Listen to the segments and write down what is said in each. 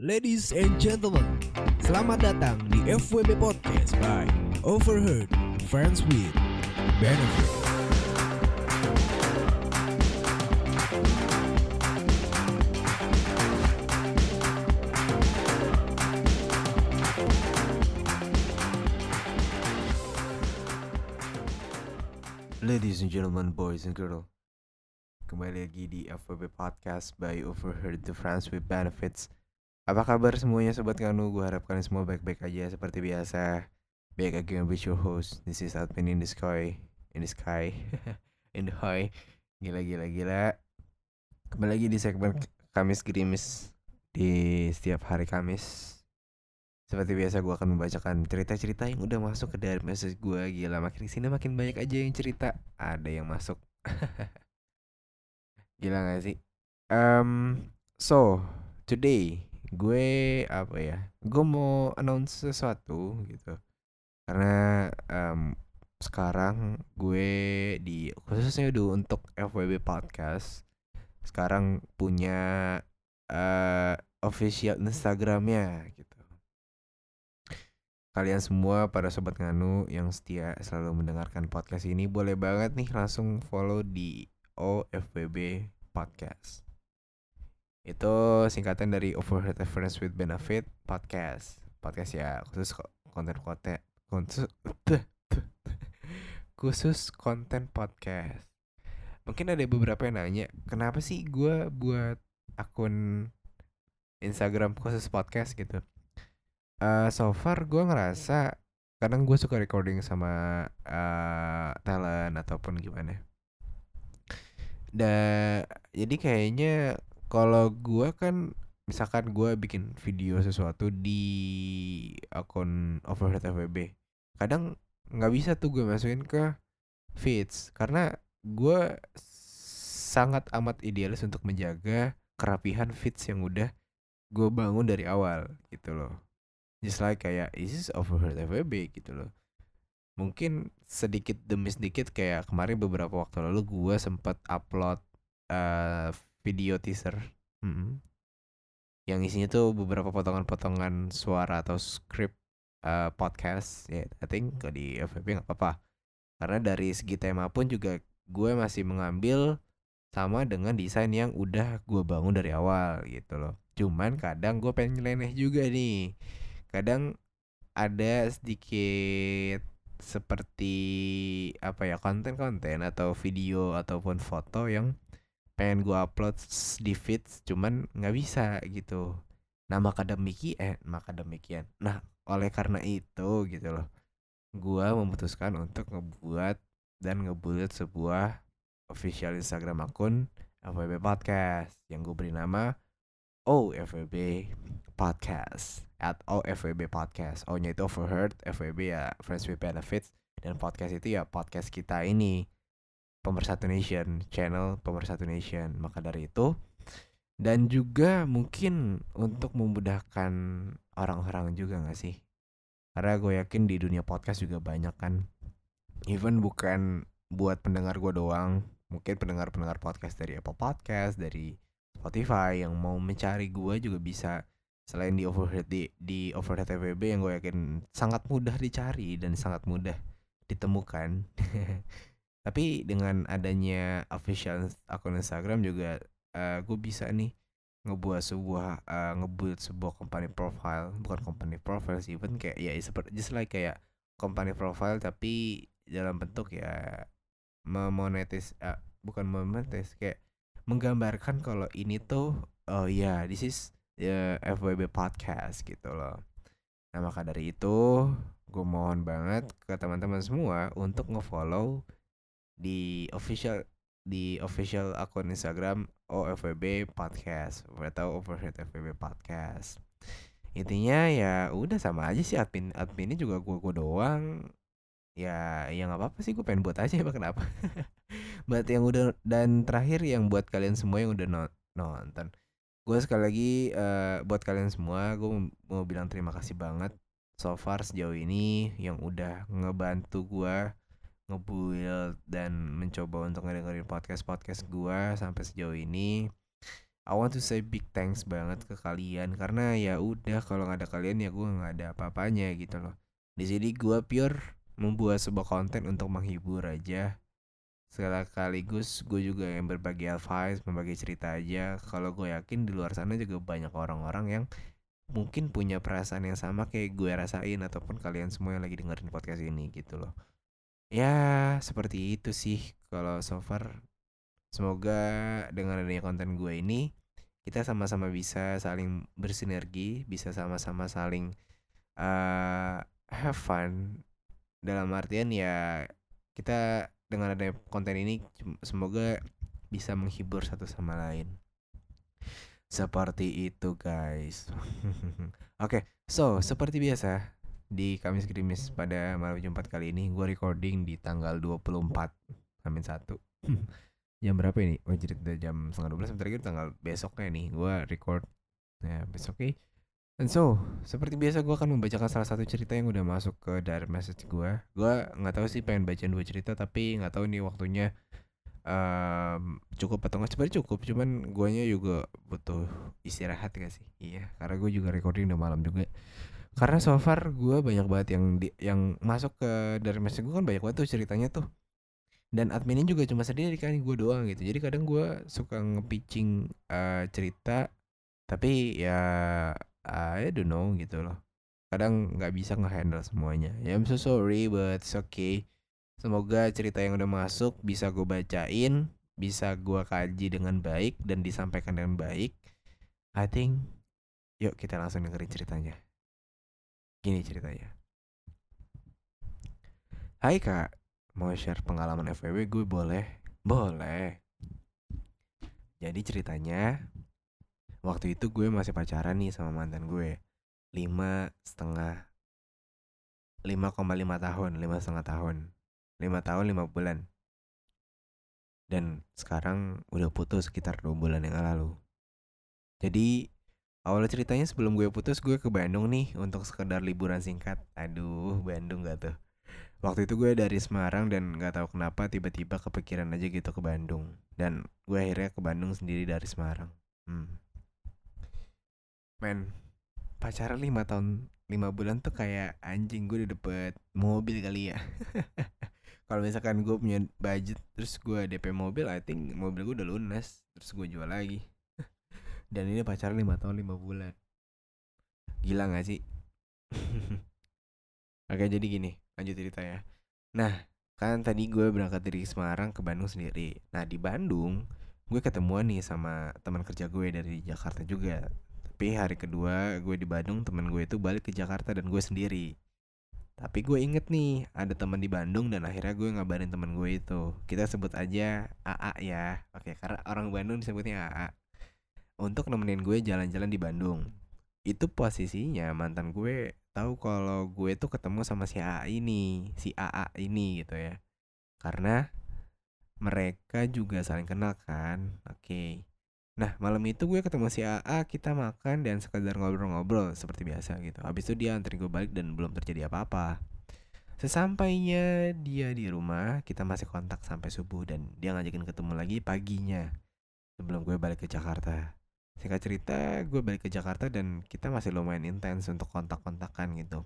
Ladies and gentlemen, selamat datang di FWB Podcast by Overheard Friends with Benefit. Ladies and gentlemen, boys and girls Kembali lagi di FWB Podcast by Overheard the Friends with Benefits Apa kabar semuanya Sobat Kanu? Gue harap kalian semua baik-baik aja seperti biasa. Back again with your host This is Admin in the sky. In the sky. In the high. Gila gila gila. Kembali lagi di segmen Kamis Gerimis Di setiap hari Kamis. Seperti biasa gue akan membacakan cerita-cerita yang udah masuk ke direct message gue Gila makin sini makin banyak aja yang cerita. Ada yang masuk. Gila gak sih? Um, So Today Gue apa ya Gue mau announce sesuatu gitu Karena um, Sekarang gue di Khususnya dulu untuk FWB Podcast Sekarang punya uh, Official Instagramnya gitu kalian semua para sobat nganu yang setia selalu mendengarkan podcast ini boleh banget nih langsung follow di OFBB Podcast. Itu singkatan dari Overheard Reference with Benefit Podcast. Podcast ya khusus konten konten khusus khusus konten podcast. Mungkin ada beberapa yang nanya, kenapa sih gue buat akun Instagram khusus podcast gitu? uh, so far gue ngerasa kadang gue suka recording sama uh, talent ataupun gimana da jadi kayaknya kalau gue kan misalkan gue bikin video sesuatu di akun overhead FWB kadang nggak bisa tuh gue masukin ke feeds karena gue sangat amat idealis untuk menjaga kerapihan feeds yang udah gue bangun dari awal gitu loh. Just like kayak is this overheard FWB gitu loh. Mungkin sedikit demi sedikit kayak kemarin beberapa waktu lalu gue sempat upload uh, video teaser. Hmm. yang isinya tuh beberapa potongan-potongan suara atau script uh, podcast. Ya yeah, I think kalau di FWB nggak apa-apa. Karena dari segi tema pun juga gue masih mengambil sama dengan desain yang udah gue bangun dari awal gitu loh. Cuman kadang gue pengen nyeleneh juga nih. Kadang ada sedikit seperti apa ya konten-konten atau video ataupun foto yang pengen gue upload di feed cuman nggak bisa gitu. Nah maka demikian eh maka demikian. Nah oleh karena itu gitu loh gue memutuskan untuk ngebuat dan ngebuat sebuah official Instagram akun FWB Podcast yang gue beri nama OFWB Podcast at OFWB Podcast. O-nya itu overheard, FWB ya Friends with Benefits dan podcast itu ya podcast kita ini Pemersatu Nation, channel Pemersatu Nation. Maka dari itu dan juga mungkin untuk memudahkan orang-orang juga gak sih? Karena gue yakin di dunia podcast juga banyak kan. Even bukan buat pendengar gue doang, mungkin pendengar-pendengar podcast dari Apple Podcast, dari Spotify yang mau mencari gue juga bisa selain di overhead di di overhead TVB yang gue yakin sangat mudah dicari dan sangat mudah ditemukan tapi dengan adanya official akun Instagram juga uh, gue bisa nih ngebuat sebuah uh, ngebuat sebuah company profile bukan company profile sih even kayak ya seperti just like kayak company profile tapi dalam bentuk ya memonetis uh, bukan memonetis kayak menggambarkan kalau ini tuh oh ya yeah, this is the FWB podcast gitu loh. Nah maka dari itu gue mohon banget ke teman-teman semua untuk ngefollow di official di official akun Instagram OFWB Podcast. Atau Overhead FWB Podcast. Intinya ya udah sama aja sih admin adminnya juga gue gue doang. Ya ya nggak apa-apa sih gue pengen buat aja emang kenapa? Buat yang udah dan terakhir yang buat kalian semua yang udah nonton. Gue sekali lagi uh, buat kalian semua gue mau bilang terima kasih banget so far sejauh ini yang udah ngebantu gue ngebuild dan mencoba untuk ngedengerin podcast podcast gue sampai sejauh ini. I want to say big thanks banget ke kalian karena ya udah kalau nggak ada kalian ya gue nggak ada apa-apanya gitu loh. Di sini gue pure membuat sebuah konten untuk menghibur aja. Sekaligus gue juga yang berbagi advice membagi cerita aja. Kalau gue yakin di luar sana juga banyak orang-orang yang mungkin punya perasaan yang sama kayak gue rasain ataupun kalian semua yang lagi dengerin podcast ini gitu loh ya seperti itu sih kalau so far. Semoga dengan adanya konten gue ini kita sama-sama bisa saling bersinergi bisa sama-sama saling uh, have fun. Dalam artian ya kita dengan adanya konten ini semoga bisa menghibur satu sama lain. Seperti itu guys. Oke okay, so seperti biasa Di Kamis Krimis pada malam Jumat kali ini Gue recording di tanggal 24 Amin 1 Jam berapa ini? Oh jadi udah jam setengah 12 Sebentar lagi tanggal besoknya nih Gue record Ya besok okay. And so, seperti biasa gue akan membacakan salah satu cerita yang udah masuk ke direct message gue. Gue nggak tahu sih pengen bacain dua cerita, tapi nggak tahu nih waktunya um, cukup atau nggak sebenarnya cukup cuman guanya juga butuh istirahat gak sih iya karena gue juga recording udah malam juga karena so far gue banyak banget yang di, yang masuk ke dari message gue kan banyak banget tuh ceritanya tuh. Dan adminnya juga cuma sendiri kan gue doang gitu. Jadi kadang gue suka ngepitching uh, cerita tapi ya I don't know gitu loh. Kadang nggak bisa ngehandle semuanya. Ya I'm so sorry but it's okay. Semoga cerita yang udah masuk bisa gue bacain, bisa gue kaji dengan baik dan disampaikan dengan baik. I think, yuk kita langsung dengerin ceritanya. Gini ceritanya. Hai kak, mau share pengalaman FWB gue boleh? Boleh. Jadi ceritanya, waktu itu gue masih pacaran nih sama mantan gue. Lima setengah, lima koma lima tahun, lima setengah tahun lima tahun lima bulan dan sekarang udah putus sekitar dua bulan yang lalu jadi awal ceritanya sebelum gue putus gue ke Bandung nih untuk sekedar liburan singkat. Aduh Bandung gak tuh? Waktu itu gue dari Semarang dan nggak tahu kenapa tiba-tiba kepikiran aja gitu ke Bandung. Dan gue akhirnya ke Bandung sendiri dari Semarang. Hmm. men pacaran lima tahun lima bulan tuh kayak anjing gue udah dapet mobil kali ya. Kalau misalkan gue punya budget terus gue DP mobil I think mobil gue udah lunas terus gue jual lagi dan ini pacaran lima tahun lima bulan gila gak sih oke jadi gini lanjut cerita ya nah kan tadi gue berangkat dari Semarang ke Bandung sendiri nah di Bandung gue ketemuan nih sama teman kerja gue dari Jakarta juga tapi hari kedua gue di Bandung teman gue itu balik ke Jakarta dan gue sendiri tapi gue inget nih ada teman di Bandung dan akhirnya gue ngabarin teman gue itu. Kita sebut aja AA ya. Oke, karena orang Bandung disebutnya AA. Untuk nemenin gue jalan-jalan di Bandung. Itu posisinya mantan gue tahu kalau gue tuh ketemu sama si AA ini, si AA ini gitu ya. Karena mereka juga saling kenal kan. Oke. Nah malam itu gue ketemu si AA kita makan dan sekedar ngobrol-ngobrol seperti biasa gitu Habis itu dia anterin gue balik dan belum terjadi apa-apa Sesampainya dia di rumah kita masih kontak sampai subuh dan dia ngajakin ketemu lagi paginya Sebelum gue balik ke Jakarta Singkat cerita gue balik ke Jakarta dan kita masih lumayan intens untuk kontak-kontakan gitu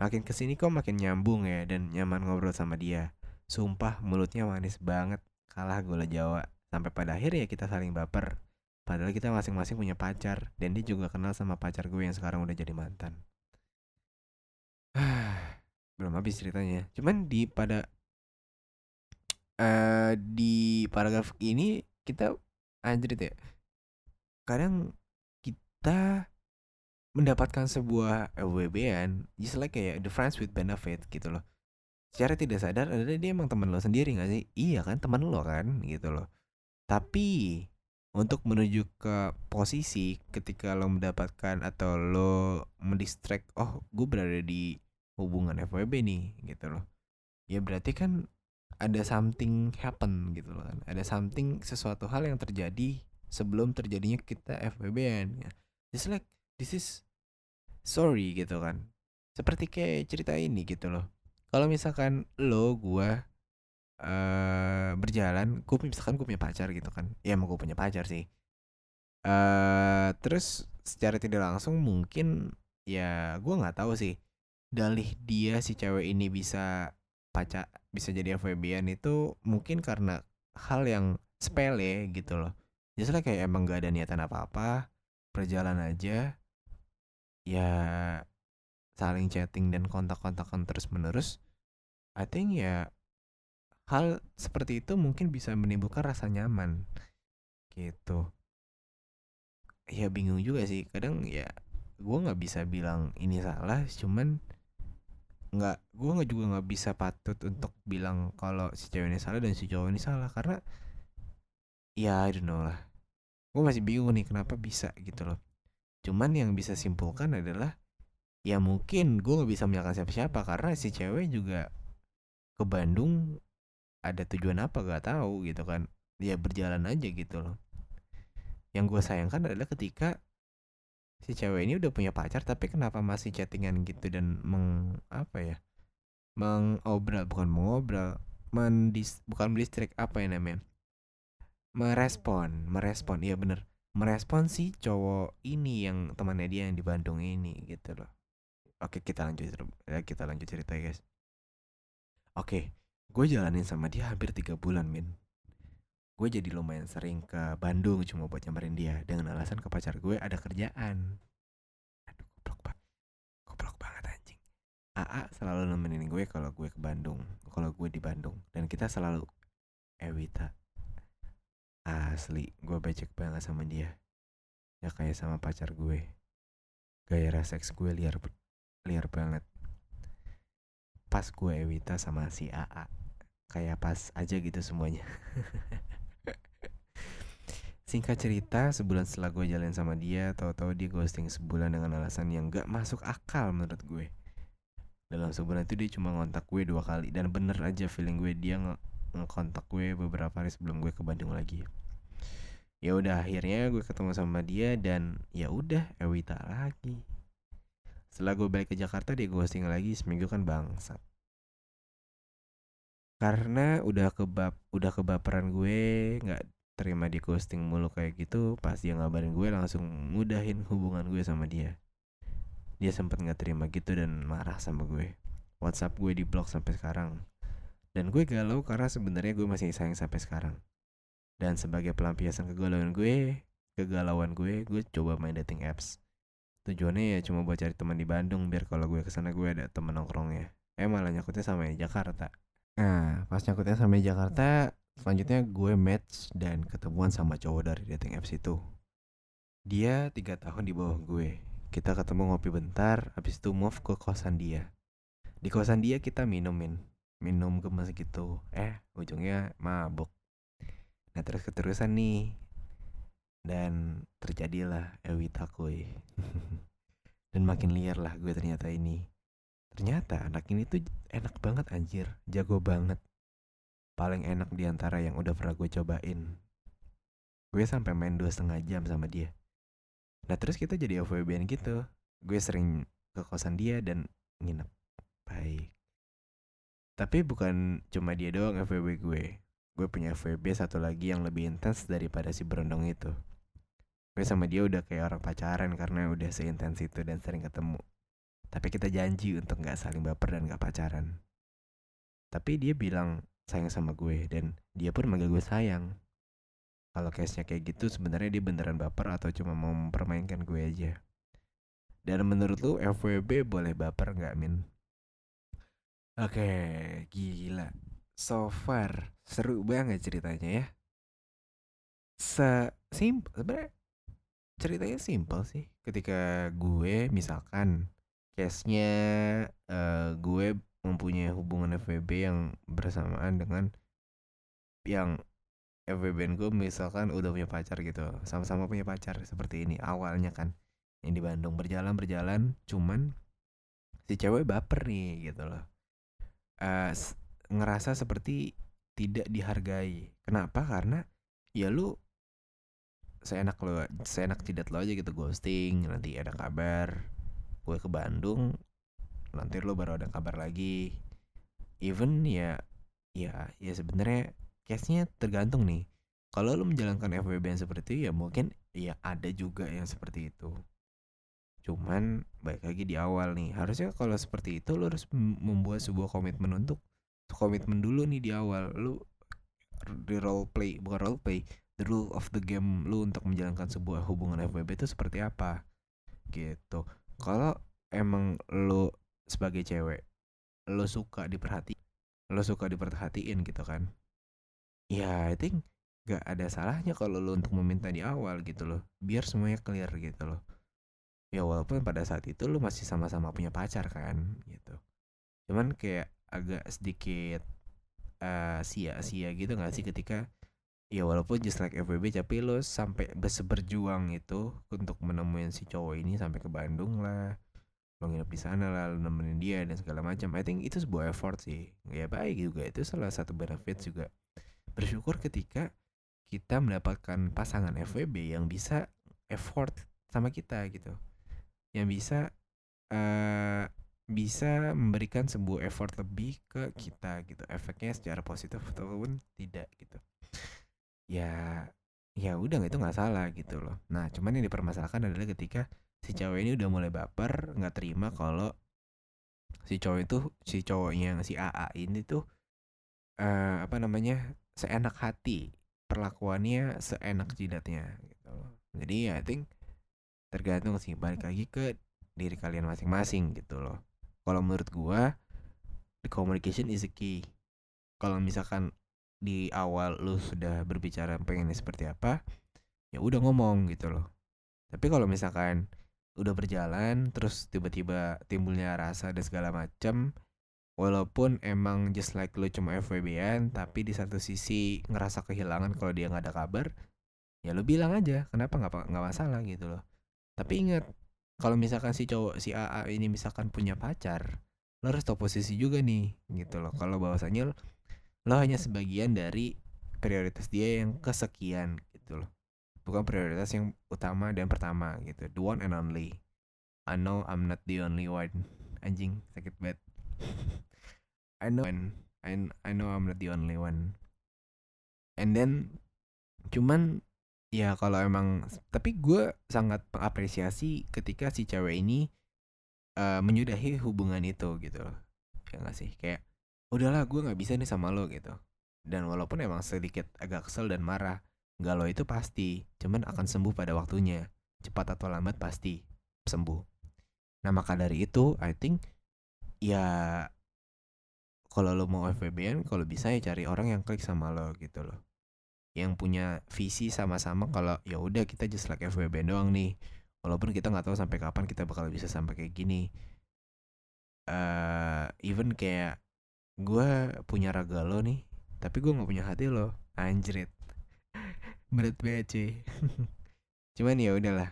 Makin ke sini kok makin nyambung ya dan nyaman ngobrol sama dia Sumpah mulutnya manis banget kalah gula Jawa Sampai pada akhirnya kita saling baper. Padahal kita masing-masing punya pacar dan dia juga kenal sama pacar gue yang sekarang udah jadi mantan. Belum habis ceritanya. Cuman di pada uh, di paragraf ini kita anjir ya. Kadang kita mendapatkan sebuah FWB-an just like kayak the friends with benefit gitu loh. Secara tidak sadar ada dia emang teman lo sendiri gak sih? Iya kan teman lo kan gitu loh tapi untuk menuju ke posisi ketika lo mendapatkan atau lo mendistract, oh gue berada di hubungan FWB nih gitu loh. Ya berarti kan ada something happen gitu loh kan. Ada something sesuatu hal yang terjadi sebelum terjadinya kita FWB-an. Ya. Just like this is sorry gitu kan. Seperti kayak cerita ini gitu loh. Kalau misalkan lo gua uh, berjalan gue misalkan gue punya pacar gitu kan ya mau gue punya pacar sih eh terus secara tidak langsung mungkin ya gue nggak tahu sih dalih dia si cewek ini bisa pacar bisa jadi FWB-an itu mungkin karena hal yang sepele gitu loh Justru kayak emang gak ada niatan apa-apa Berjalan aja. Ya Saling chatting dan kontak-kontakan terus menerus I think ya Hal seperti itu mungkin bisa menimbulkan rasa nyaman Gitu. Ya bingung juga sih. Kadang ya Gue gak bisa bilang ini salah Cuman nggak gue nggak juga nggak bisa patut untuk bilang kalau si cewek ini salah dan si cowok ini salah karena ya I don't know lah gue masih bingung nih kenapa bisa gitu loh. Cuman yang bisa simpulkan adalah ya mungkin gue nggak bisa menyalahkan siapa-siapa karena si cewek juga ke Bandung ada tujuan apa gak tahu gitu kan. Dia berjalan aja gitu loh. Yang gue sayangkan adalah ketika si cewek ini udah punya pacar tapi kenapa masih chattingan gitu dan meng apa ya mengobral bukan mengobrol mendis bukan mendistrik apa ya namanya merespon merespon. Iya bener. Merespon si cowok ini yang temannya dia yang di Bandung ini gitu loh. Oke kita lanjut ya, kita lanjut cerita ya guys. Oke gue jalanin sama dia hampir tiga bulan min. Gue jadi lumayan sering ke Bandung cuma buat nyamperin dia. Dengan alasan ke pacar gue ada kerjaan. Aduh goblok banget goblok banget anjing. AA selalu nemenin gue kalau gue ke Bandung kalau gue di Bandung. Dan kita selalu Ewita asli gue becek banget sama dia. Ya kayak sama pacar gue. Gaya seks gue liar liar banget. Pas gue Ewita sama si AA kayak pas aja gitu semuanya. Singkat cerita, sebulan setelah gue jalan sama dia, tahu-tahu dia ghosting sebulan dengan alasan yang gak masuk akal menurut gue. Dalam sebulan itu dia cuma ngontak gue dua kali dan bener aja feeling gue dia nge ngekontak gue beberapa hari sebelum gue ke Bandung lagi. Ya udah akhirnya gue ketemu sama dia dan ya udah Ewita lagi. Setelah gue balik ke Jakarta dia ghosting lagi seminggu kan bangsat. Karena udah kebab udah kebaperan gue nggak terima di ghosting mulu kayak gitu pas dia ngabarin gue langsung mudahin hubungan gue sama dia dia sempat nggak terima gitu dan marah sama gue WhatsApp gue di blok sampai sekarang dan gue galau karena sebenarnya gue masih sayang sampai sekarang dan sebagai pelampiasan kegalauan gue kegalauan gue gue coba main dating apps tujuannya ya cuma buat cari teman di Bandung biar kalau gue ke sana gue ada temen nongkrongnya eh malah nyakutnya sama Jakarta nah pas nyakutnya sama Jakarta Selanjutnya gue match dan ketemuan sama cowok dari dating apps itu. Dia tiga tahun di bawah gue. Kita ketemu ngopi bentar, habis itu move ke kosan dia. Di kosan dia kita minumin, minum gemes gitu. Eh, ujungnya mabuk. Nah terus keterusan nih. Dan terjadilah Ewita Takui. dan makin liar lah gue ternyata ini. Ternyata anak ini tuh enak banget anjir, jago banget paling enak di antara yang udah pernah gue cobain. Gue sampai main dua setengah jam sama dia. Nah terus kita jadi FWB gitu. Gue sering ke kosan dia dan nginep. Baik. Tapi bukan cuma dia doang FWB gue. Gue punya FWB satu lagi yang lebih intens daripada si berondong itu. Gue sama dia udah kayak orang pacaran karena udah seintens itu dan sering ketemu. Tapi kita janji untuk gak saling baper dan gak pacaran. Tapi dia bilang sayang sama gue dan dia pun manggil gue sayang kalau case-nya kayak gitu sebenarnya dia beneran baper atau cuma mau mempermainkan gue aja dan menurut lu FWB boleh baper nggak min oke gila so far seru banget ceritanya ya. Se simple sebenarnya ceritanya simple sih. Ketika gue misalkan case-nya uh, gue mempunyai hubungan FWB yang bersamaan dengan yang FWB gue misalkan udah punya pacar gitu. Sama-sama punya pacar seperti ini awalnya kan. Yang di Bandung berjalan berjalan cuman si cewek baper nih gitu loh. Uh, ngerasa seperti tidak dihargai. Kenapa? Karena ya lu seenak lo seenak tidak lo aja gitu ghosting nanti ada kabar gue ke Bandung nanti lo baru ada kabar lagi. Even ya ya ya sebenarnya case-nya tergantung nih. Kalau lo menjalankan FWB yang seperti itu ya mungkin Iya ada juga yang seperti itu. Cuman baik lagi di awal nih harusnya kalau seperti itu lo harus membuat sebuah komitmen untuk komitmen dulu nih di awal. Lu di role play bukan role play the rule of the game. Lu untuk menjalankan sebuah hubungan FWB itu seperti apa? Gitu. Kalau emang lu sebagai cewek lu suka diperhati lu suka diperhatiin gitu kan? Ya I think gak ada salahnya kalau lu untuk meminta di awal gitu loh. Biar semuanya clear gitu loh. Ya walaupun pada saat itu lu masih sama-sama punya pacar kan gitu. Cuman kayak agak sedikit uh, sia-sia gitu gak sih ketika ya walaupun just like FWB tapi lo sampai berjuang itu untuk menemuin si cowok ini sampai ke Bandung lah lo nginep di sana lah lo nemenin dia dan segala macam. I think itu sebuah effort sih ya baik juga. Itu salah satu benefit juga. Bersyukur ketika kita mendapatkan pasangan FWB yang bisa effort sama kita gitu. Yang bisa uh, bisa memberikan sebuah effort lebih ke kita gitu. Efeknya secara positif ataupun tidak gitu. Ya ya udah itu nggak salah gitu loh. Nah cuman yang dipermasalahkan adalah ketika si cowok ini udah mulai baper nggak terima kalau si cowok itu si cowoknya si AA ini tuh uh, apa namanya seenak hati perlakuannya seenak jidatnya gitu loh. Jadi ya I think tergantung sih balik lagi ke diri kalian masing-masing gitu loh kalau menurut gua the communication is the key. Kalau misalkan di awal lu sudah berbicara pengennya seperti apa ya udah ngomong gitu loh. Tapi kalau misalkan udah berjalan terus tiba-tiba timbulnya rasa dan segala macam walaupun emang just like lu cuma FWB-an tapi di satu sisi ngerasa kehilangan kalau dia nggak ada kabar ya lu bilang aja kenapa nggak nggak masalah? gitu loh. Tapi ingat kalau misalkan si cowok si AA ini misalkan punya pacar lo harus tahu posisi juga nih gitu loh. Kalau bahwasanya lo hanya sebagian dari prioritas dia yang kesekian gitu loh. Bukan prioritas yang utama dan pertama gitu. The one and only. I know I'm not the only one. Anjing sakit banget. I know I, I know I'm not the only one. And then cuman ya kalau emang tapi gue sangat mengapresiasi ketika si cewek ini uh, menyudahi hubungan itu gitu ya gak sih? Kayak udahlah gue nggak bisa nih sama lo gitu. Dan walaupun emang sedikit agak kesel dan marah galau itu pasti cuman akan sembuh pada waktunya. Cepat atau lambat pasti sembuh. Nah maka dari itu I think ya kalau lo mau FWB kalau bisa ya cari orang yang klik sama lo gitu loh yang punya visi sama-sama kalau ya udah kita just like FWB doang nih. Walaupun kita nggak tahu sampai kapan kita bakal bisa sampai kayak gini. Uh, even kayak gue punya raga lo nih tapi gue nggak punya hati lo. Anjrit. Berat banget cuman ya udahlah.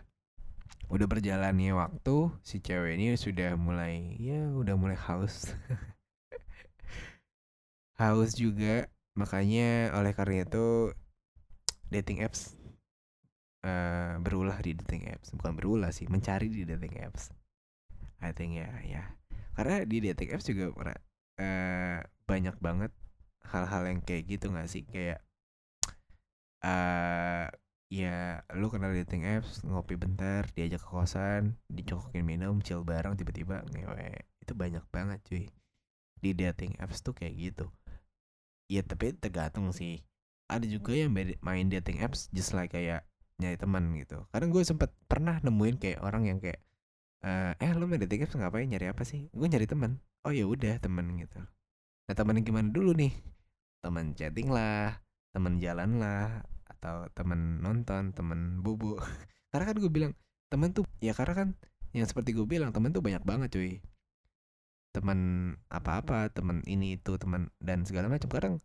Udah berjalannya waktu si cewek ini sudah mulai ya udah mulai haus. Haus juga. Makanya oleh karena itu dating apps uh, berulah di dating apps. Bukan berulah sih mencari di dating apps. I think ya ya. Karena di dating apps juga uh, banyak banget hal-hal yang kayak gitu gak sih? Kayak uh, ya lu kenal dating apps ngopi bentar diajak ke kosan dicokokin minum chill bareng tiba-tiba ngewe. Itu banyak banget cuy. Di dating apps tuh kayak gitu. Ya tapi tergantung sih ada juga yang main dating apps just like kayak nyari teman gitu. Kadang gue sempet pernah nemuin kayak orang yang kayak uh, eh lu main dating apps ngapain? Nyari apa sih? Gue nyari teman. Oh ya udah teman gitu. Nah teman gimana dulu nih? Teman chatting lah teman jalan lah atau teman nonton teman bubu. Karena kan gue bilang teman tuh ya karena kan yang seperti gue bilang teman tuh banyak banget cuy. Teman apa-apa teman ini itu teman dan segala macam. Kadang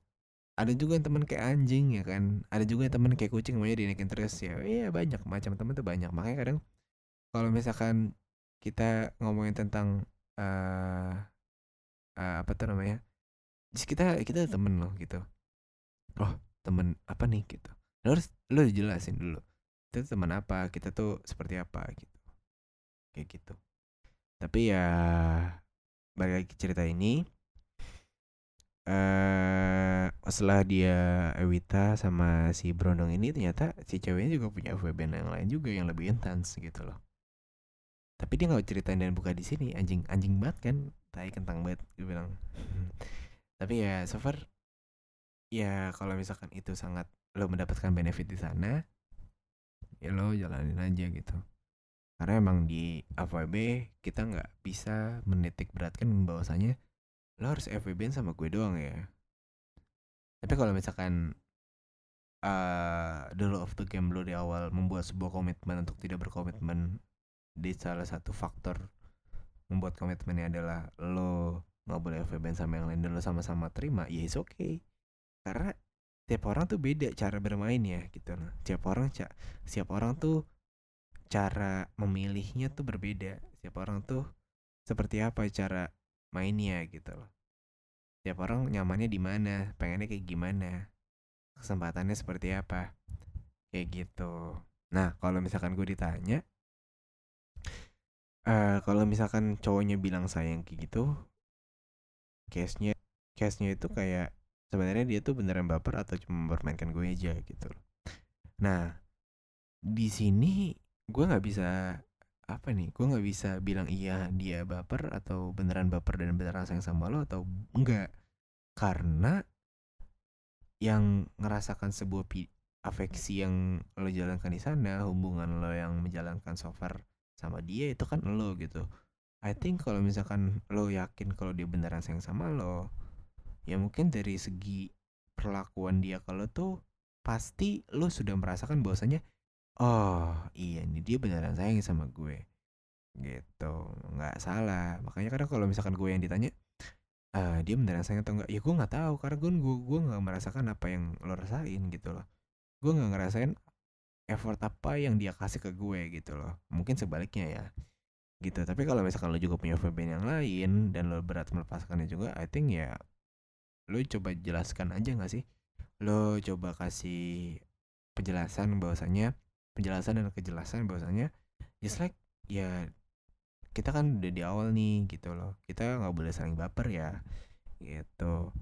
ada juga yang temen kayak anjing ya kan? Ada juga yang temen kayak kucing maunya dinaikin terus ya. Iya banyak macam temen tuh banyak. Makanya kadang kalau misalkan kita ngomongin tentang uh, uh, apa tuh namanya kita kita temen loh gitu. Oh temen apa nih? Gitu. Lo harus lo jelasin dulu itu teman apa? Kita tuh seperti apa? Gitu. Kayak gitu. Tapi ya balik lagi cerita ini eh setelah dia Ewita sama si Brondong ini ternyata si ceweknya juga punya FWB yang lain juga yang lebih intens gitu loh. Tapi dia nggak ceritain dan buka di sini anjing anjing banget kan? Tai kentang banget gue bilang. Tapi ya so far ya kalau misalkan itu sangat lo mendapatkan benefit di sana ya lo jalanin aja gitu. Karena emang di FWB kita nggak bisa menitik beratkan bahwasanya lo harus FWB sama gue doang ya. Tapi kalau misalkan uh, the law of the game lo di awal membuat sebuah komitmen untuk tidak berkomitmen di salah satu faktor membuat komitmennya adalah lo nggak boleh FWB sama yang lain dan lo sama-sama terima ya is okay. Karena tiap orang tuh beda cara bermainnya gitu loh. Tiap orang siap orang tuh cara memilihnya tuh berbeda. Tiap orang tuh seperti apa cara mainnya gitu loh. Tiap orang nyamannya di mana pengennya kayak gimana kesempatannya seperti apa kayak gitu. Nah kalau misalkan gue ditanya uh, kalau misalkan cowoknya bilang sayang kayak gitu case-nya case-nya itu kayak sebenarnya dia tuh beneran baper atau cuma mempermainkan gue aja gitu nah di sini gue nggak bisa apa nih? Gue nggak bisa bilang iya dia baper atau beneran baper dan beneran sayang sama lo atau enggak. Karena yang ngerasakan sebuah afeksi yang lo jalankan di sana hubungan lo yang menjalankan so far sama dia itu kan lo gitu. I think kalau misalkan lo yakin kalau dia beneran sayang sama lo ya mungkin dari segi perlakuan dia kalau tuh pasti lo sudah merasakan bahwasanya oh iya ini dia beneran sayang sama gue. Gitu nggak salah. Makanya kadang kalau misalkan gue yang ditanya ah dia beneran sayang atau enggak ya gue nggak tahu karena gue gue gue nggak merasakan apa yang lo rasain gitu loh. Gue nggak ngerasain effort apa yang dia kasih ke gue gitu loh. Mungkin sebaliknya ya. Gitu tapi kalau misalkan lo juga punya VPN yang lain dan lo berat melepaskannya juga I think ya lo coba jelaskan aja nggak sih? Lo coba kasih penjelasan bahwasanya penjelasan dan kejelasan bahwasanya just like ya kita kan udah di awal nih gitu loh. Kita nggak boleh saling baper ya gitu.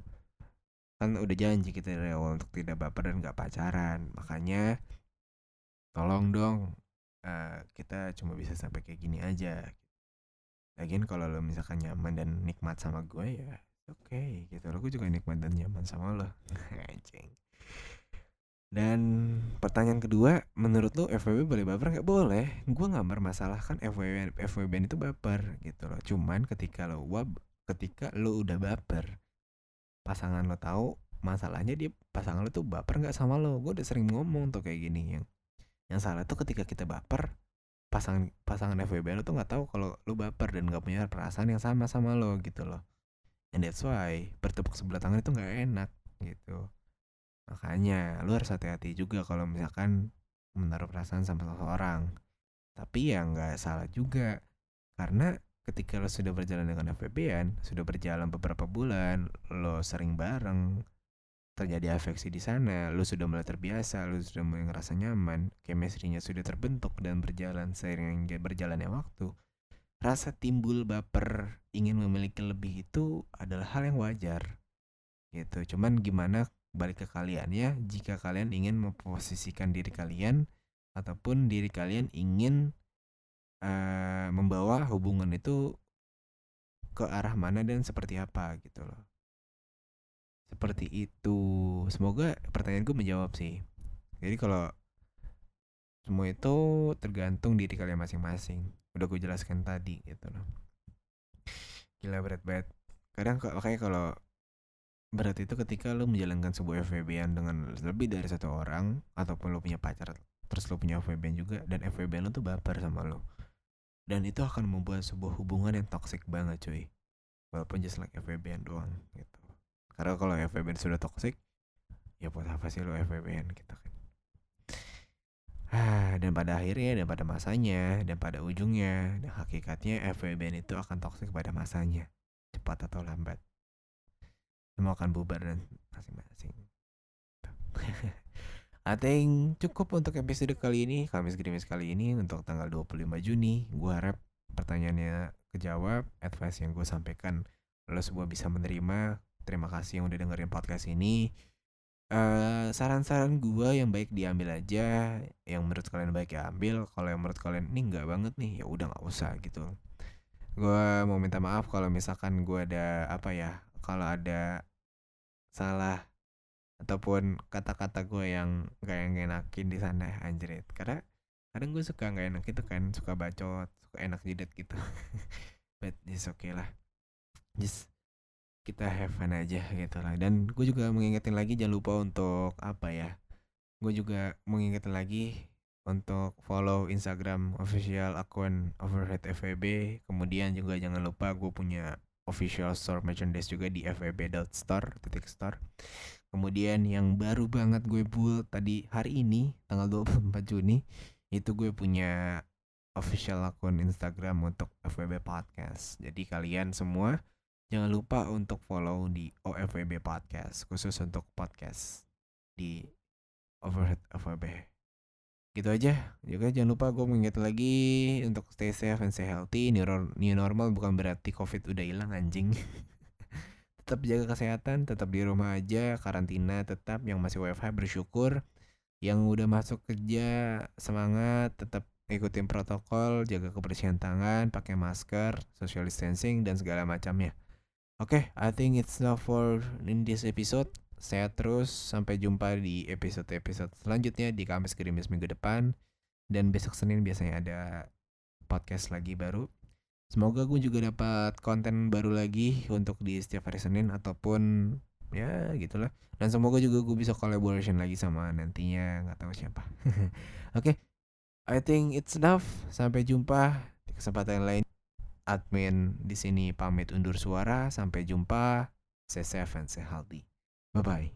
Kan udah janji kita dari awal untuk tidak baper dan nggak pacaran. Makanya tolong dong uh, kita cuma bisa sampai kayak gini aja. Lagian kalau lo misalkan nyaman dan nikmat sama gue ya oke okay, gitu lo gue juga nikmat dan nyaman sama lo. Anjing dan pertanyaan kedua, menurut lo FWB boleh baper nggak? Boleh. Gue nggak bermasalahkan FWB FWB itu baper gitu loh. Cuman ketika lo wab, ketika lo udah baper, pasangan lo tahu masalahnya dia pasangan lo tuh baper nggak sama lo. Gue udah sering ngomong tuh kayak gini yang yang salah tuh ketika kita baper pasangan pasangan FWB lo tuh nggak tahu kalau lo baper dan nggak punya perasaan yang sama sama lo gitu loh. And that's why bertepuk sebelah tangan itu nggak enak gitu Makanya lu harus hati-hati juga kalau misalkan menaruh perasaan sama seseorang. Tapi ya nggak salah juga. Karena ketika lo sudah berjalan dengan FVB-an, sudah berjalan beberapa bulan, lo sering bareng, terjadi afeksi di sana, lo sudah mulai terbiasa, lo sudah mulai ngerasa nyaman, chemistry-nya sudah terbentuk dan berjalan seiring berjalannya waktu. Rasa timbul baper ingin memiliki lebih itu adalah hal yang wajar. Gitu. Cuman gimana balik ke kalian ya. Jika kalian ingin memposisikan diri kalian ataupun diri kalian ingin uh, membawa hubungan itu ke arah mana dan seperti apa gitu loh. Seperti itu. Semoga pertanyaanku menjawab sih. Jadi kalau semua itu tergantung diri kalian masing-masing. Udah gue jelaskan tadi gitu loh. Gila berat banget. Kadang makanya kalau Berarti itu ketika lo menjalankan sebuah FWB dengan lebih dari satu orang ataupun lo punya pacar terus lo punya FWB juga dan FWB lo tuh baper sama lo. Dan itu akan membuat sebuah hubungan yang toxic banget cuy. Walaupun just like FWB doang gitu. Karena kalau FWB sudah toxic, ya buat apa sih lo FWB gitu kan. Ah, dan pada akhirnya dan pada masanya dan pada ujungnya dan hakikatnya FWB itu akan toxic pada masanya cepat atau lambat semua akan bubar dan masing-masing. I think cukup untuk episode kali ini Kamis Grimis kali ini untuk tanggal 25 Juni. Gue harap pertanyaannya kejawab Advice yang gue sampaikan Lo semua bisa menerima. Terima kasih yang udah dengerin podcast ini. Eh, saran-saran gua yang baik diambil aja yang menurut kalian baik ya ambil kalau yang menurut kalian ini nggak banget nih ya udah nggak usah gitu. Gua mau minta maaf kalau misalkan gua ada apa ya kalau ada salah ataupun kata-kata gue yang gak yang enakin di sana anjrit karena kadang gue suka nggak enak gitu kan suka bacot suka enak jidat gitu. But it's okay lah. Just kita have fun aja gitu lah. Dan gue juga mengingetin lagi jangan lupa untuk apa ya gue juga mengingetin lagi untuk follow Instagram official akun Overhead FWB kemudian juga jangan lupa gue punya official store merchandise juga di fwb.store titik store kemudian yang baru banget gue buat tadi hari ini tanggal 24 Juni itu gue punya official akun Instagram untuk FWB Podcast jadi kalian semua Jangan lupa untuk follow di OFWB Podcast khusus untuk podcast di Overhead FWB. Gitu aja. Juga jangan lupa gue mengingat lagi untuk stay safe and stay healthy. New, normal bukan berarti COVID udah hilang anjing. tetap jaga kesehatan, tetap di rumah aja, karantina tetap yang masih WFH bersyukur. Yang udah masuk kerja semangat, tetap ikutin protokol, jaga kebersihan tangan, pakai masker, social distancing dan segala macamnya. Oke, okay, I think it's enough for in this episode. Sehat terus, sampai jumpa di episode-episode selanjutnya di Kamis Gerimis minggu depan. Dan besok Senin biasanya ada podcast lagi baru. Semoga gue juga dapat konten baru lagi untuk di setiap hari Senin ataupun ya gitulah. Dan semoga juga gue bisa collaboration lagi sama nantinya nggak tahu siapa. Oke, okay, I think it's enough. Sampai jumpa di kesempatan lain admin di sini pamit undur suara. Sampai jumpa. Stay safe and stay healthy. Bye bye.